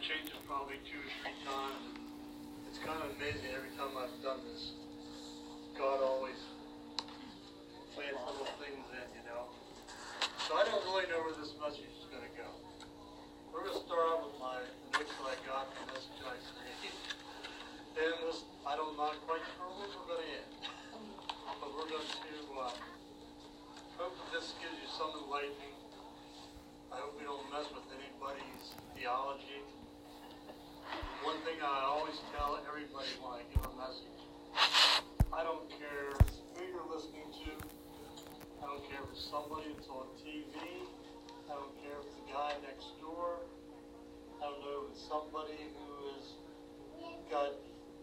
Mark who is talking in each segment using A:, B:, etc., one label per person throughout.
A: I've probably two or three times. It's kind of amazing every time I've done this. God always plants little things in, you know. So I don't really know where this message is going to go. We're going to start out with my initial I got from this I created. And this, I don't not quite sure where we're going to end. but we're going to uh, hope that this gives you some enlightening. I hope we don't mess with anybody's theology. One thing I always tell everybody when I give a message, I don't care who you're listening to. I don't care if it's somebody that's on TV. I don't care if it's the guy next door. I don't know if it's somebody who has got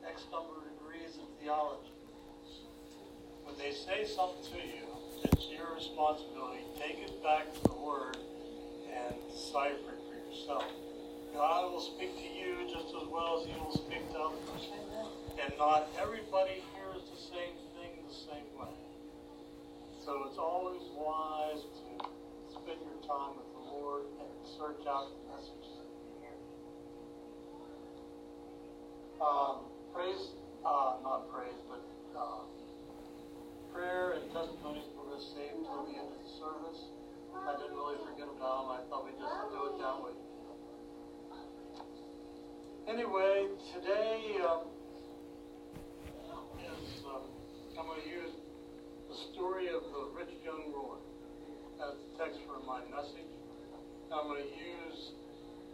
A: X number of degrees in theology. When they say something to you, it's your responsibility. Take it back to the Word and decipher it for yourself. God will speak to you just as well as He will speak to others. And not everybody hears the same thing the same way. So it's always wise to spend your time with the Lord and search out the messages that you hear. Um, praise, uh, not praise, but uh, prayer and testimonies were us saved till the end of the service. I didn't really forget about them. I thought we'd just do it that way. Anyway, today um, is um, I'm going to use the story of the rich young ruler as the text for my message. I'm going to use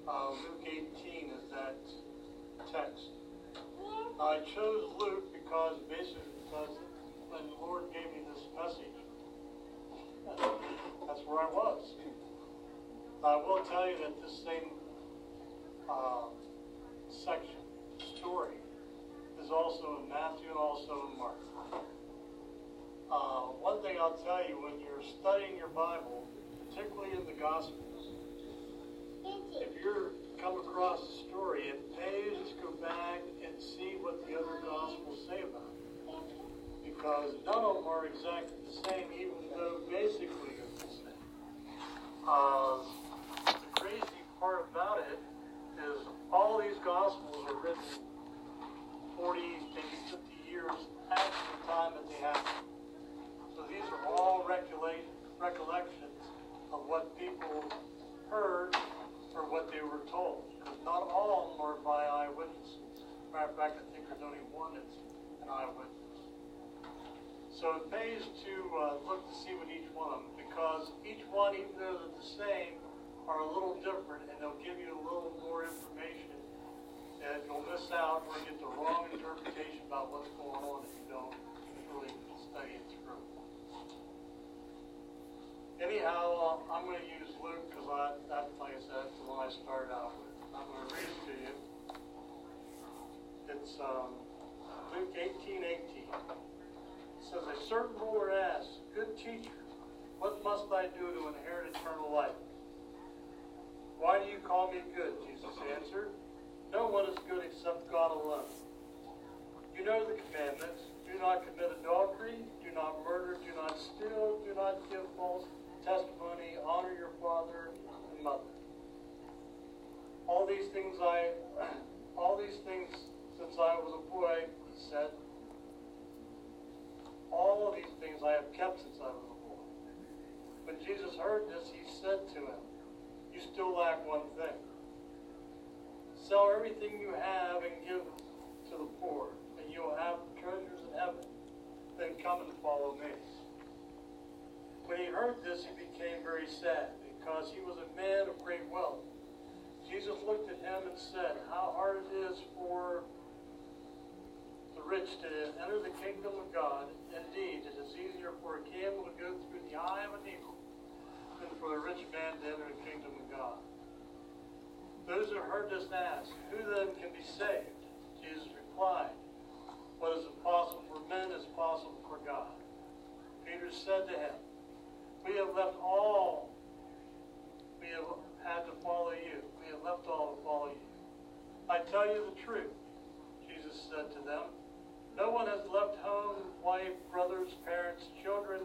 A: uh, Luke 18 as that text. I chose Luke because basically because when the Lord gave me this message, that's where I was. I will tell you that this same uh, section, story, is also in Matthew and also in Mark. Uh, one thing I'll tell you, when you're studying your Bible, particularly in the Gospels, if you're come across a story, it pays to go back and see what the other Gospels say about it. Because none of them are exactly the same, even though basically it's the same. Uh, the crazy part about it is all these Gospels are written 40, maybe 50 years after the time that they happened. So these are all recollections of what people heard or what they were told. Because not all of them are by eyewitnesses. Matter of fact, I think there's only one that's an eyewitness. So it pays to uh, look to see what each one of them, because each one, even though they're the same, are a little different, and they'll give you a little more information, and you'll miss out or get the wrong interpretation about what's going on if you don't really study it through. Anyhow, uh, I'm going to use Luke because I, that, like I said, that's the one I started out with. I'm going to read it to you. It's um, Luke 18, 18 says, A certain ruler asked, Good teacher, what must I do to inherit eternal life? Why do you call me good? Jesus answered. No one is good except God alone. You know the commandments. Do not commit adultery. Do not murder. Do not steal. Do not give false testimony. Honor your father and mother. All these things I, all these things since I was a boy, he said, all of these things I have kept since I was a boy. When Jesus heard this, he said to him, You still lack one thing. Sell everything you have and give to the poor, and you will have treasures in heaven. Then come and follow me. When he heard this, he became very sad, because he was a man of great wealth. Jesus looked at him and said, How hard it is for the rich to enter the kingdom of God. Indeed, it is easier for a camel to go through the eye of a needle for a rich man to enter the kingdom of God. Those who heard this asked, Who then can be saved? Jesus replied, What is impossible for men is possible for God. Peter said to him, We have left all, we have had to follow you. We have left all to follow you. I tell you the truth, Jesus said to them. No one has left home, wife, brothers, parents, children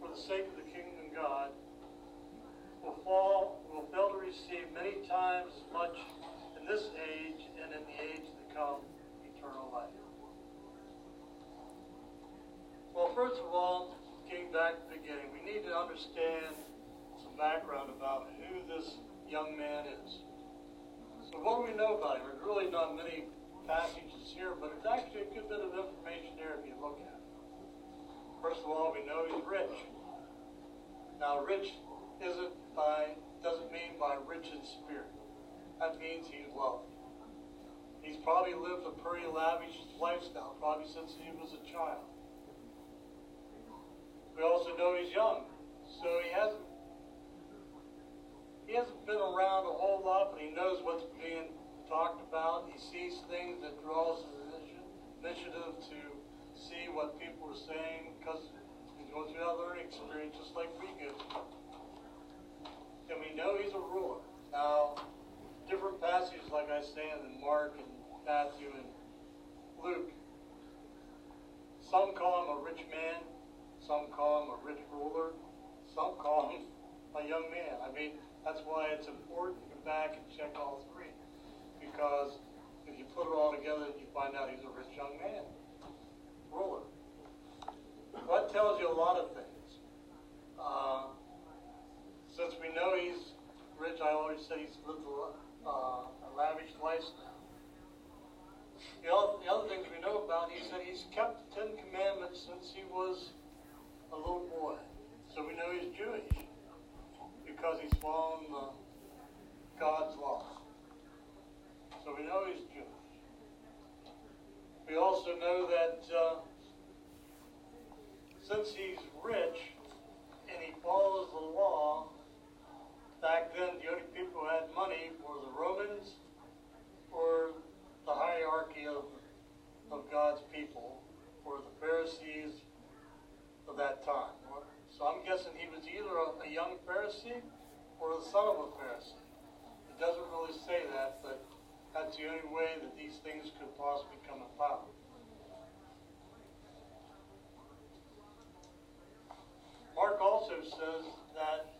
A: for the sake of the kingdom of God will fall will fail to receive many times as much in this age and in the age to come, eternal life. Well, first of all, getting back to the beginning, we need to understand some background about who this young man is. So what do we know about him? There's really not many passages here, but it's actually a good bit of information there if you look at it. First of all, we know he's rich. Now, rich isn't by doesn't mean by rich in spirit. That means he's loved. He's probably lived a pretty lavish lifestyle, probably since he was a child. We also know he's young, so he hasn't he hasn't been around a whole lot, but he knows what's being talked about. He sees things that draws his initiative to see what people are saying because he's going through that learning experience just like we do. And we know he's a ruler. Now, different passages, like I say, in Mark and Matthew and Luke, some call him a rich man, some call him a rich ruler. Some call him a young man. I mean, that's why it's important to go back and check all three. Because if you put it all together, you find out he's a rich young man. Ruler. That tells you a lot of things. Uh, since we know he's rich, I always say he's lived a, uh, a lavish lifestyle. The other, the other things we know about, he said he's kept the Ten Commandments since he was a little boy. So we know he's Jewish because he's following the, God's law. So we know he's Jewish. We also know that uh, since he's rich and he follows the law, back then the only people who had money were the Romans or the hierarchy of, of God's people, or the Pharisees of that time. So I'm guessing he was either a, a young Pharisee or the son of a Pharisee. It doesn't really say that, but that's the only way that these things could possibly come about. Mark also says that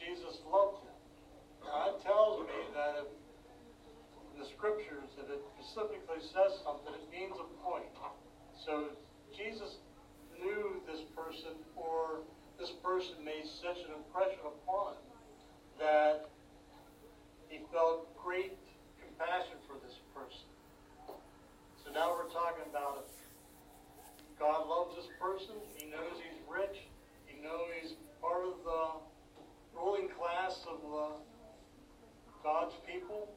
A: Jesus loved him. Now that tells me that if in the scriptures, if it specifically says something, it means a point. So Jesus knew this person or this person made such an impression upon him that he felt great compassion for this person. So now we're talking about it. God loves this person. He knows he's rich. He knows he's part of the ruling class of uh, God's people.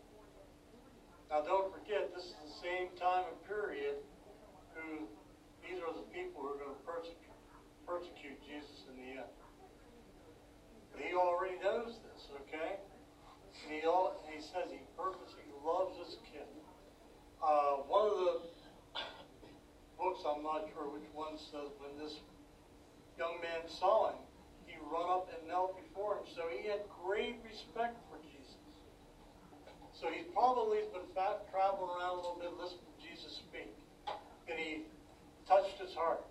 A: Now don't forget, this is the same time and period who these are the people who are going to persecute, persecute Jesus in the end. And he already knows this, okay? And he, all, and he says he purposely loves this kid. Uh, one of the books, I'm not sure which one, says when this young man saw him, he run up and knelt before him. So he had great respect for Jesus. So he probably has been traveling around a little bit, listening to Jesus speak. And he touched his heart.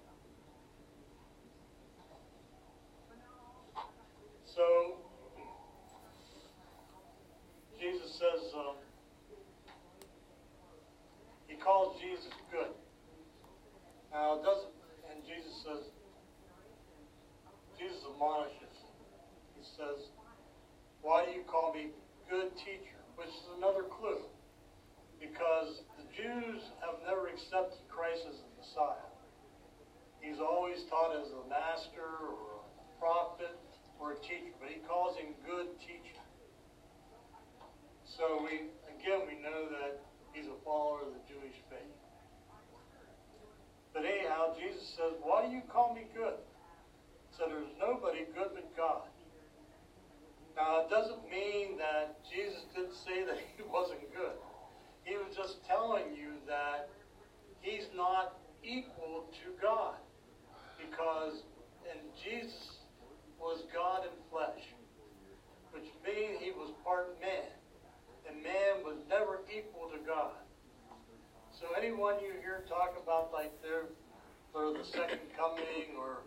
A: equal to God because and Jesus was God in flesh, which means he was part man. And man was never equal to God. So anyone you hear talk about like they're, for the second coming or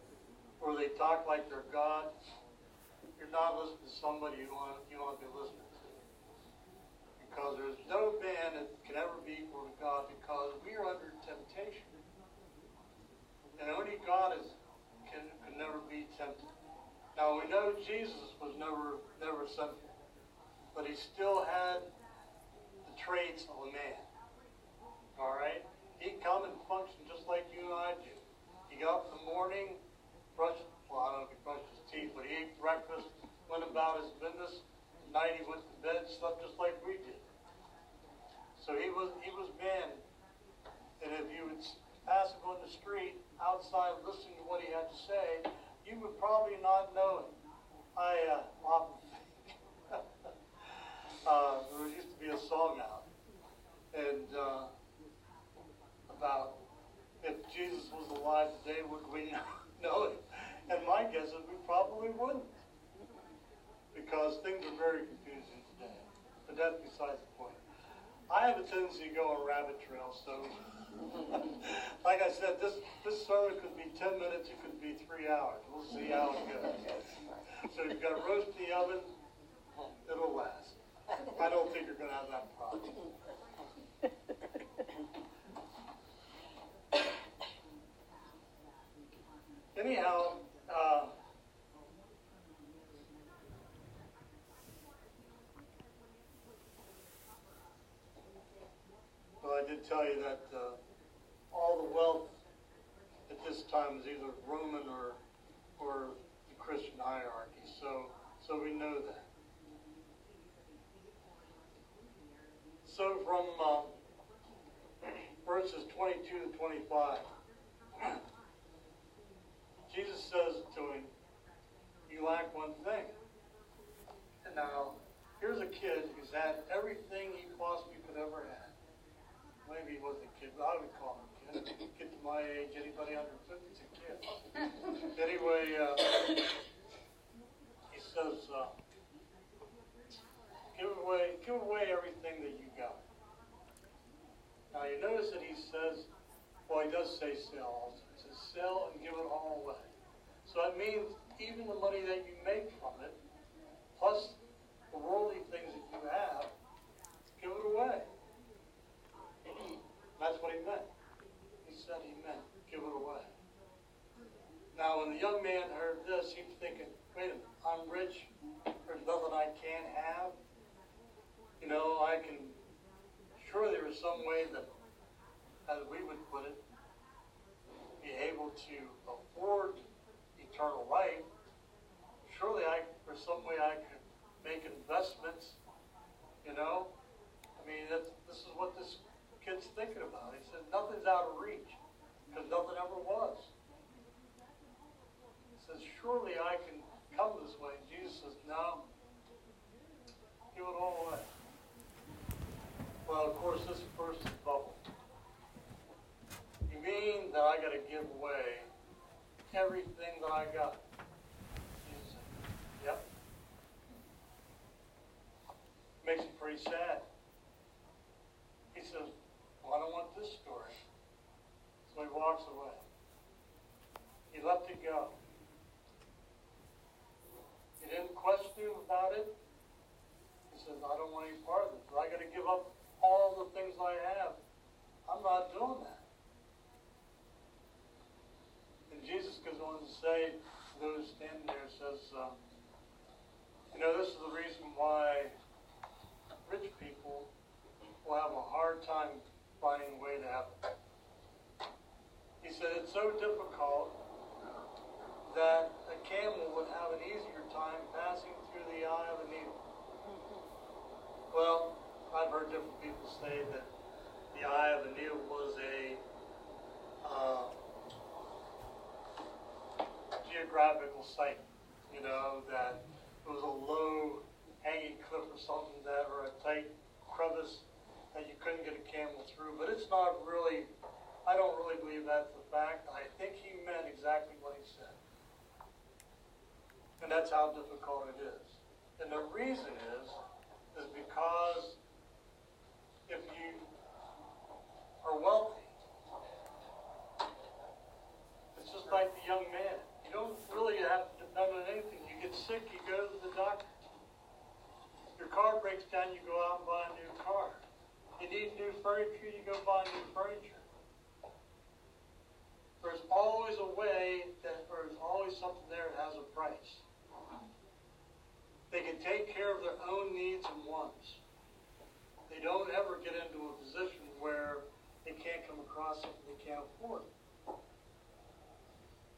A: or they talk like they're God, you're not listening to somebody you want you want to be listening to. Because there's no man that can ever be equal to God because we are under temptation. And only God is, can, can never be tempted. Now we know Jesus was never never tempted, but he still had the traits of a man. All right, he come and function just like you and I do. He got up in the morning, brushed well, I don't know if he brushed his teeth, but he ate breakfast, went about his business. At night he went to bed, slept just like we did. So he was he was man, and if you would pass him on the street, outside listening to what he had to say, you would probably not know him. I uh, often uh, there used to be a song out, and uh, about if Jesus was alive today, would we know him? And my guess is we probably wouldn't, because things are very confusing today. But that's besides the point. I have a tendency to go on rabbit trails, so like I said, this this sermon could be ten minutes, it could be three hours. We'll see how it goes. So you've got roast in the oven, it'll last. I don't think you're gonna have that problem. Anyhow, uh, Well, I did tell you that uh, all the wealth at this time is either Roman or or the Christian hierarchy. So so we know that. So from uh, verses 22 to 25, Jesus says to him, "You lack one thing." And now here's a kid who's had everything he possibly could ever have maybe he wasn't a kid, but I would call him a. Get to my age, anybody under 50 is a kid. anyway, uh, he says, uh, give away, give away everything that you got. Now you notice that he says, well, he does say sell. He says sell and give it all away. So that means even the money that you make from it, plus the worldly things that you have, give it away. That's what he meant. Said he meant give it away. Now, when the young man heard this, he was thinking, wait a minute, I'm rich. There's nothing I can't have. You know, I can, sure there is some way that, as we would put it, be able to afford eternal life. Surely I, there's some way I could make investments, you know. I mean, that's, this is what this kid's thinking about. It. He said, nothing's out of reach because nothing ever was. He says, surely I can come this way. Jesus says, no, give it all away. Well, of course, this his bubble. You mean that I got to give away everything that I got? Jesus said, yep. Makes him pretty sad. He says, well, I don't want this story. So he walks away. He let it go. He didn't question about it. He says, I don't want any part of this. I got to give up all the things I have. I'm not doing that. And Jesus goes on to say those standing there, says, um, you know, this is the reason why rich people will have a hard time finding a way to. He said it's so difficult that a camel would have an easier time passing through the eye of a needle. Well, I've heard different people say that the eye of a needle was a uh, geographical site. You know, that it was a low hanging cliff or something that, or a tight crevice that you couldn't get a camel through. But it's not really, I don't really believe that's the fact. I think he meant exactly what he said. And that's how difficult it is. And the reason is, is because if you are wealthy, it's just like the young man. You don't really have to depend on anything. You get sick, you go to the doctor. Your car breaks down, you go out and buy a new car. You need new furniture, you go buy new furniture. There's always a way that there's always something there that has a price. They can take care of their own needs and wants. They don't ever get into a position where they can't come across something they can't afford.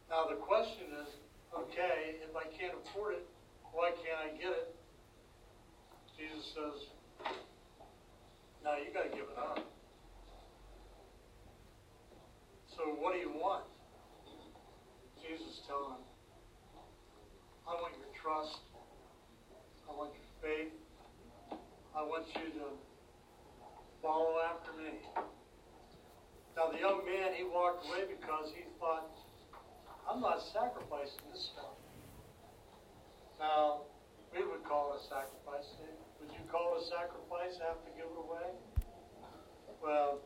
A: Now the question is, okay, if I can't afford it, why can't I get it? Jesus says, no, you got to give it up. So what do you want? Jesus telling him, I want your trust. I want your faith. I want you to follow after me. Now the young man, he walked away because he thought, I'm not sacrificing this stuff. Now, we would call it a sacrifice. You call it a sacrifice, have to give it away? Well,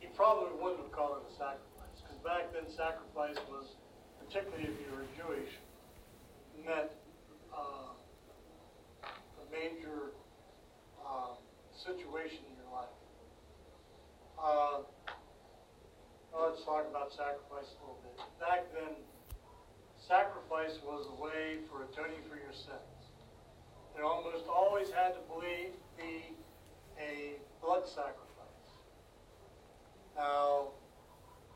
A: he probably wouldn't have called it a sacrifice, because back then sacrifice was, particularly if you were Jewish, meant uh, a major uh, situation in your life. Uh, let's talk about sacrifice a little bit. Back then, sacrifice was a way for atoning for your sins. Almost always had to believe, be a blood sacrifice. Now,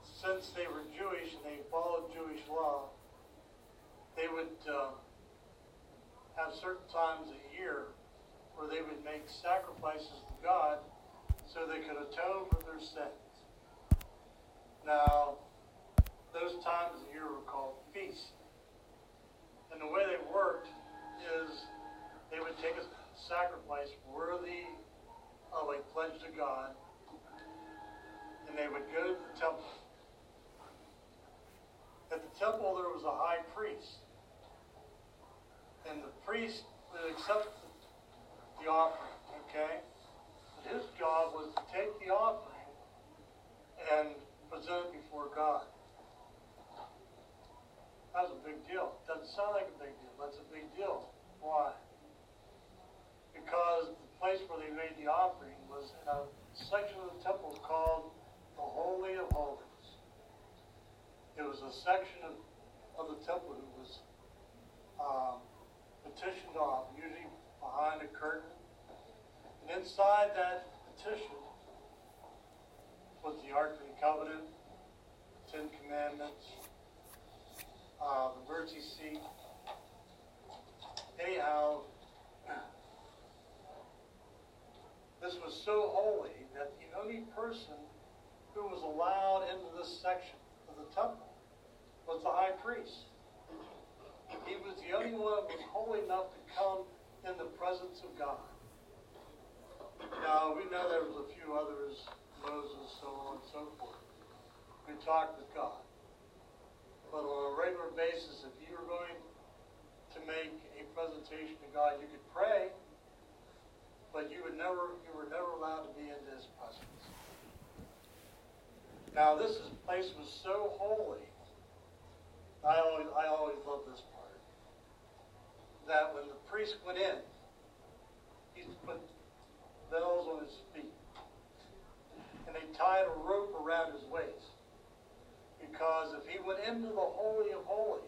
A: since they were Jewish and they followed Jewish law, they would uh, have certain times a year where they would make sacrifices to God so they could atone for their sins. Now, those times of year were called feasts. And the way they worked is they would take a sacrifice worthy of a pledge to God, and they would go to the temple. At the temple, there was a high priest. And the priest would accept the offering, okay? But his job was to take the offering and present it before God. That was a big deal. Doesn't sound like a big deal. That's a big deal. Why? Because the place where they made the offering was in a section of the temple called the Holy of Holies. It was a section of, of the temple that was um, petitioned off, usually behind a curtain. And inside that petition was the Ark of the Covenant, the Ten Commandments, uh, the mercy seat. Anyhow, this was so holy that the only person who was allowed into this section of the temple was the high priest. He was the only one who was holy enough to come in the presence of God. Now, we know there was a few others, Moses, so on and so forth. We talked with God. But on a regular basis, if you were going to make a presentation to God, you could pray, but you would never you were never allowed to be in his presence. Now this is, place was so holy. I always I always love this part. That when the priest went in, he put bells on his feet. And they tied a rope around his waist. Because if he went into the Holy of Holies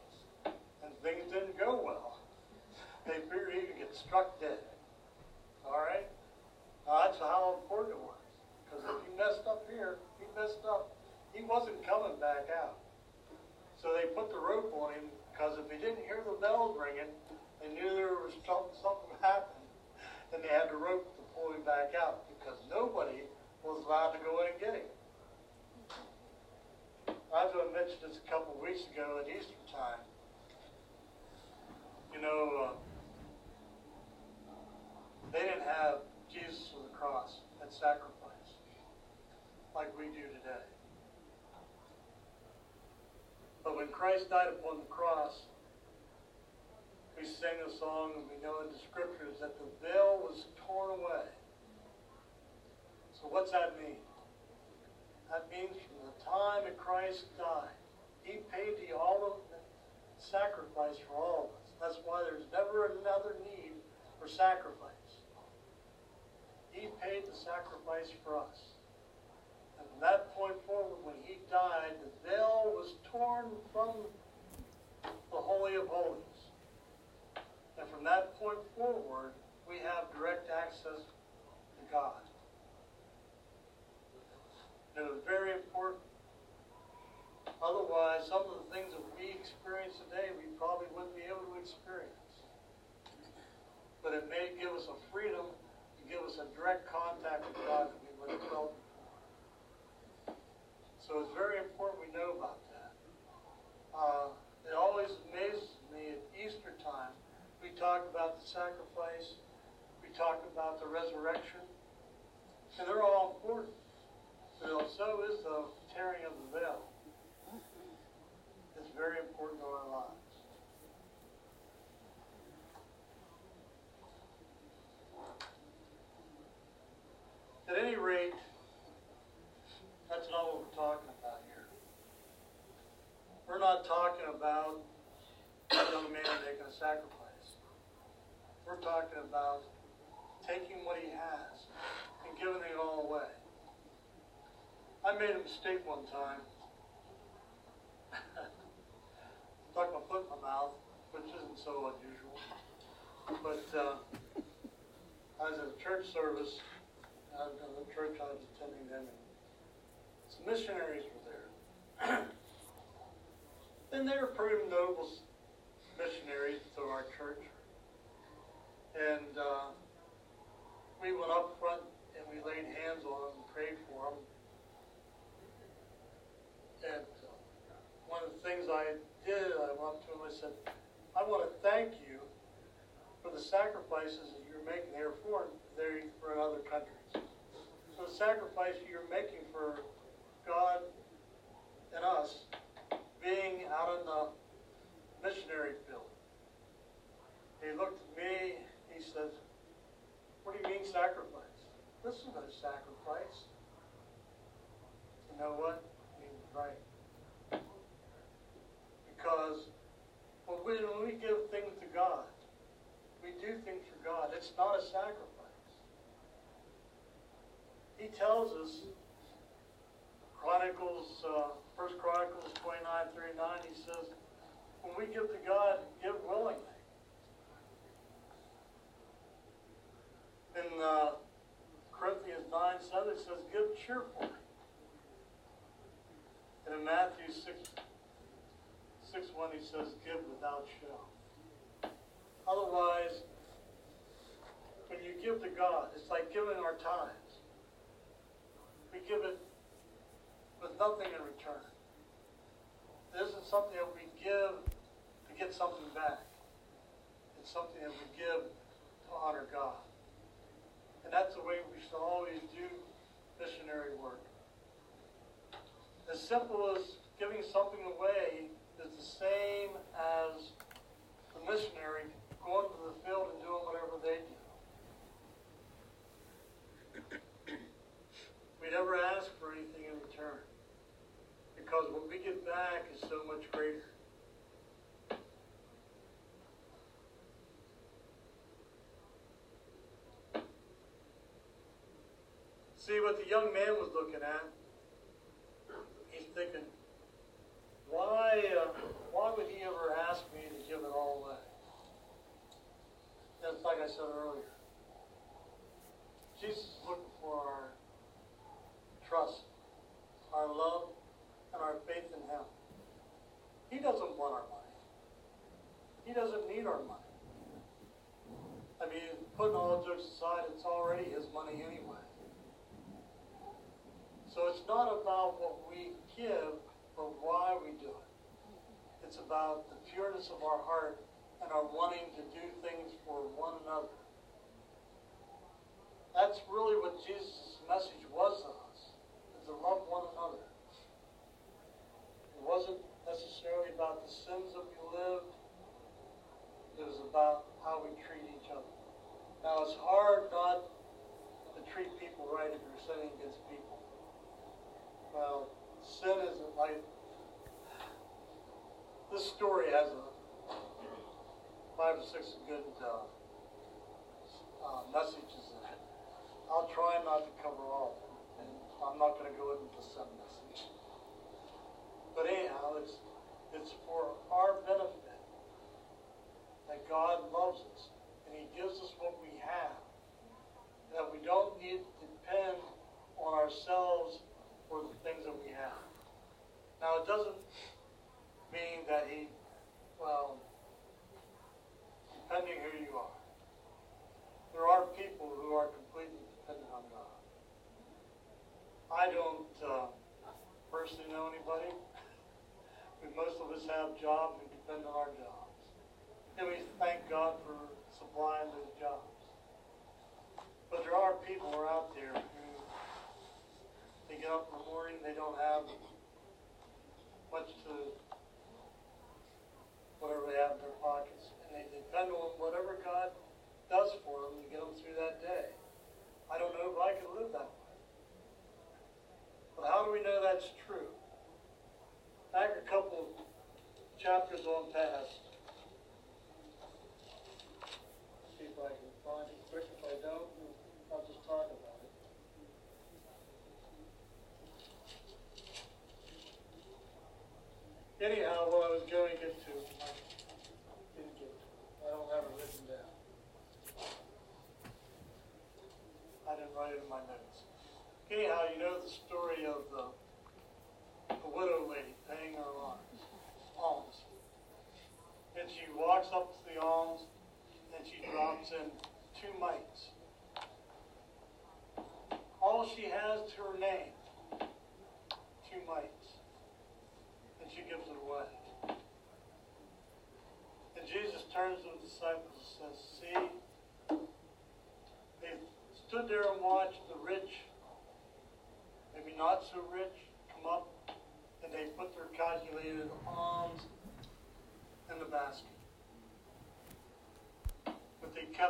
A: and things didn't go well, they figured he could get struck dead. All right? Now, that's how important it was. Because if he messed up here, he messed up. He wasn't coming back out. So they put the rope on him because if he didn't hear the bells ringing, they knew there was something happening, and they had the rope to pull him back out because nobody was allowed to go in and get him. I mentioned this a couple of weeks ago at Easter time. You know, uh, they didn't have Jesus on the cross and sacrifice like we do today. But when Christ died upon the cross, we sing a song and we know in the scriptures that the veil was torn away. So what's that mean? That means from the time that Christ died, he paid the ultimate sacrifice for all of us. That's why there's never another need for sacrifice. He paid the sacrifice for us. And from that point forward, when he died, the veil was torn from the Holy of Holies. And from that point forward, we have direct access to God. And it was very important. Otherwise, some of the things that we experience today, we probably wouldn't be able to experience. But it may give us a freedom direct contact with God that we would have So it's very important we know about that. Uh, it always amazes me at Easter time, we talk about the sacrifice, we talk about the resurrection, and they're all important. So, so is the tearing of the veil. It's very important to our lives. At any rate, that's not what we're talking about here. We're not talking about a young man making a sacrifice. We're talking about taking what he has and giving it all away. I made a mistake one time. Stuck my foot in my mouth, which isn't so unusual. But uh, I was at a church service out of the church I was attending then, some missionaries were there. and they were pretty noble missionaries to our church. And uh, we went up front and we laid hands on them and prayed for them. And uh, one of the things I did, I went up to and I said, I want to thank you for the sacrifices that you're making there for, there for other countries the sacrifice you're making for God and us being out in the missionary field. He looked at me, he said, What do you mean sacrifice? This is not a sacrifice. You know what? He's right. Because when we, when we give things to God, we do things for God. It's not a sacrifice he tells us, Chronicles, uh, First Chronicles 29, 39, he says, when we give to God, give willingly. In uh, Corinthians 9, 7, it says, give cheerfully. And in Matthew 6, 6 1, he says, give without show. Otherwise, when you give to God, it's like giving our time we give it with nothing in return. It isn't something that we give to get something back. It's something that we give to honor God. And that's the way we should always do missionary work. As simple as giving something away is the same as the missionary going to the field and doing whatever they do. We never ask for anything in return. Because what we get back is so much greater. See what the young man was looking at. He's thinking, why, uh, why would he ever ask me to give it all away? That's like I said earlier. Jesus is looking for our trust, our love, and our faith in Him. He doesn't want our money. He doesn't need our money. I mean, putting all jokes aside, it's already His money anyway. So it's not about what we give, but why we do it. It's about the pureness of our heart and our wanting to do things for one another. That's really what Jesus' message was of to love one another. It wasn't necessarily about the sins that we lived. It was about how we treat each other. Now, it's hard not to treat people right if you're sinning against people. Well, sin isn't like... This story has a six good uh, personally know anybody. But most of us have jobs and depend on our jobs. And we thank God for supplying those jobs. But there are people who are out there who they get up in the morning, they don't have much to whatever they have in their pockets. And they depend on whatever God does for them to get them through that day. I don't know if I could live that how do we know that's true? Back a couple chapters on past. See if I can find it quick. If I don't, I'll just talk about it. Anyhow, what I was going to get to, I didn't get to. I don't have it written down. I didn't write it in my notes. Anyhow, you know the story of the, the widow lady paying her alms. alms. And she walks up to the alms and she drops in two mites. All she has to her name, two mites. And she gives it away. And Jesus turns to the disciples and says, See, they stood there and watched the rich, maybe not so rich, come up and they put their calculated alms in the basket.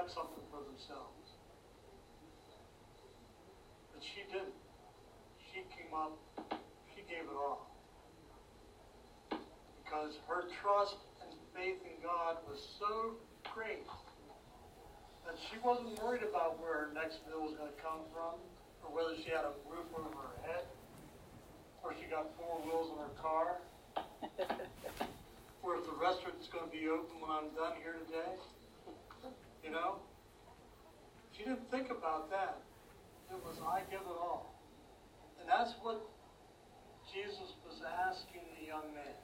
A: Kept something for themselves. But she didn't. She came up, she gave it all. Because her trust and faith in God was so great that she wasn't worried about where her next meal was going to come from, or whether she had a roof over her head, or she got four wheels in her car, or if the restaurant's going to be open when I'm done here today. You know? She didn't think about that. It was, I give it all. And that's what Jesus was asking the young man.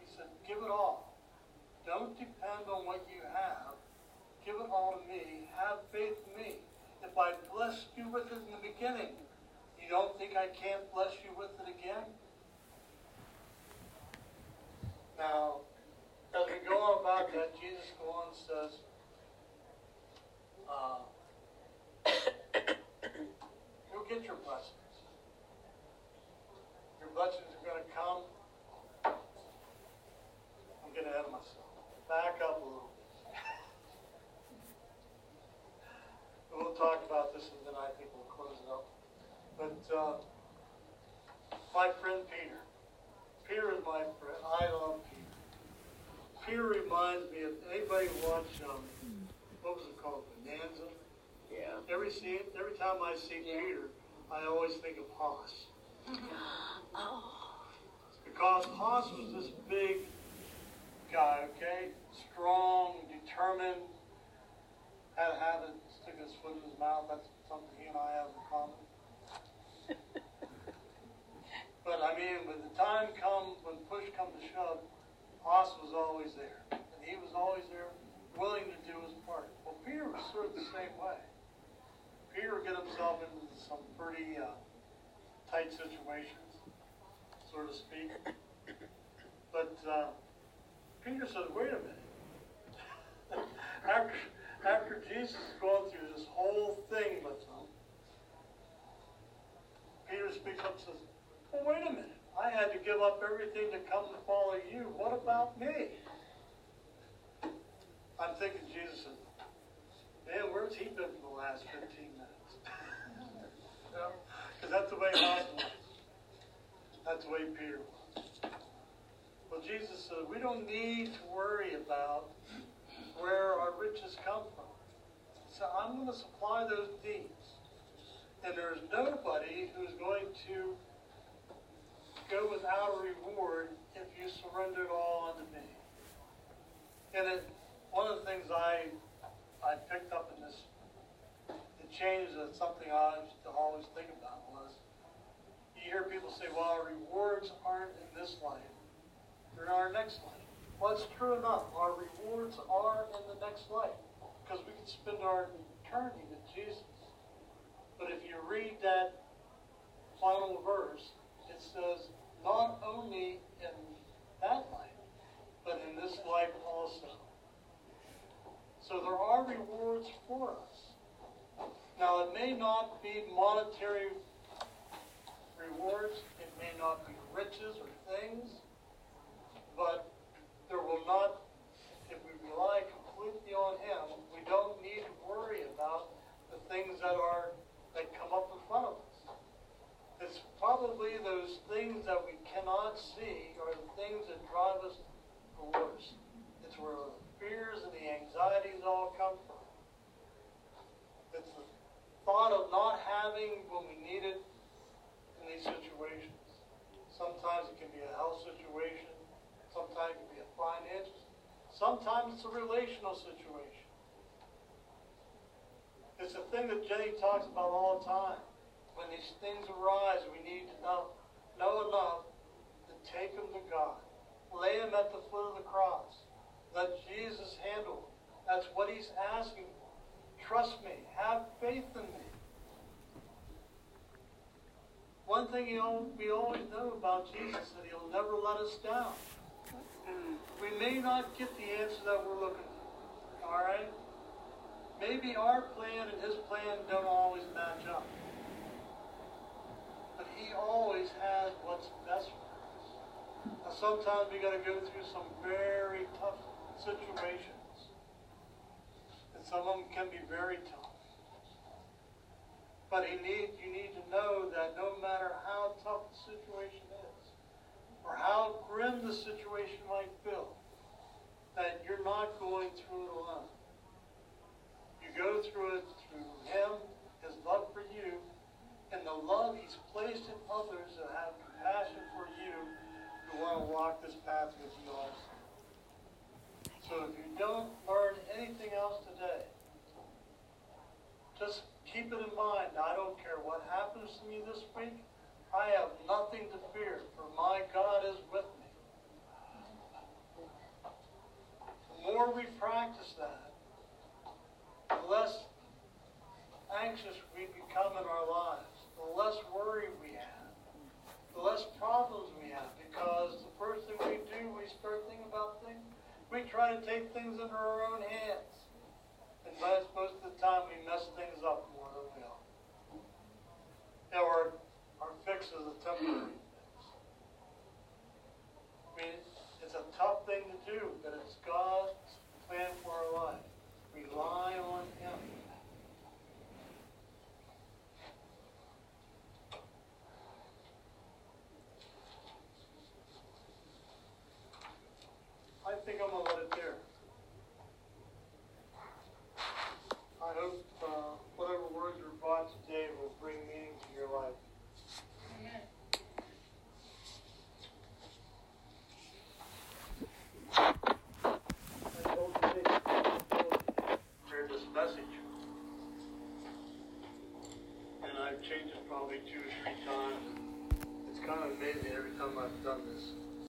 A: He said, give it all. Don't depend on what you have. Give it all to me. Have faith in me. If I blessed you with it in the beginning, you don't think I can't bless you with it again? Now, as we go on about that, Jesus goes on and says, uh, you'll get your blessings. Your blessings are going to come. I'm getting ahead of myself. Back up a little bit. we'll talk about this and then I think we'll close it up. But uh, my friend Peter. Peter is my friend. I love Peter. Peter reminds me of anybody watch um, what was it called, Bonanza?
B: Yeah.
A: Every scene, every time I see Peter, I always think of Hoss.
B: Oh.
A: Because Hoss was this big guy, okay? Strong, determined, had a habit of sticking his foot in his mouth. That's something he and I have in common. but I mean, when the time comes, when push comes to shove, Hoss was always there. And he was always there, willing to do his part. Well, Peter was sort of the same way. Peter get himself into some pretty uh, tight situations, so to speak. But uh, Peter said, wait a minute. after, after Jesus is going through this whole thing with them, Peter speaks up and says, well, wait a minute. I had to give up everything to come to follow you. What about me? I'm thinking Jesus said, man, where's he been for the last 15 minutes? Because that's the way God was. That's the way Peter was. Well, Jesus said, we don't need to worry about where our riches come from. So I'm going to supply those needs. And there's nobody who's going to go without a reward if you surrender it all unto me. And it, one of the things I I picked up in this, it changed uh, something I used to always think about was, you hear people say, well, rewards aren't in this life, they're in our next life. Well, it's true enough. Our rewards are in the next life because we can spend our eternity with Jesus. But if you read that final verse, it says, not only in that life, but in this life also. So there are rewards for us. Now, it may not be monetary rewards, it may not be riches or things, but there will not, if we rely completely on Him, we don't need to worry about the things that are that come up in front of us. It's probably those things that we cannot see are the things that drive us the worst. It's where the fears and the anxieties all come from. It's the thought of not having when we need it in these situations. Sometimes it can be a health situation. Sometimes it can be a financial. Sometimes it's a relational situation. It's a thing that Jenny talks about all the time. When these things arise, we need to know, know enough to take them to God. Lay them at the foot of the cross. Let Jesus handle them. That's what he's asking for. Trust me. Have faith in me. One thing we always know about Jesus that he'll never let us down. We may not get the answer that we're looking for. All right? Maybe our plan and his plan don't always match up. But he always has what's best for us. Now, sometimes we got to go through some very tough situations. And some of them can be very tough. But you need, you need to know that no matter how tough the situation is, or how grim the situation might feel, that you're not going through it alone. You go through it through Him, His love for you, and the love He's placed in others that have compassion for you who want to walk this path with you also. So if you don't learn anything else today, just keep it in mind. I don't care what happens to me this week. I have nothing to fear, for my God is with me. The more we practice that, the less anxious we become in our lives, the less worry we have, the less problems we have. Because the first thing we do, we start thinking about things, we try to take things into our own hands. And most, most of the time, we mess things up more than we are. Now, our, our fix is a temporary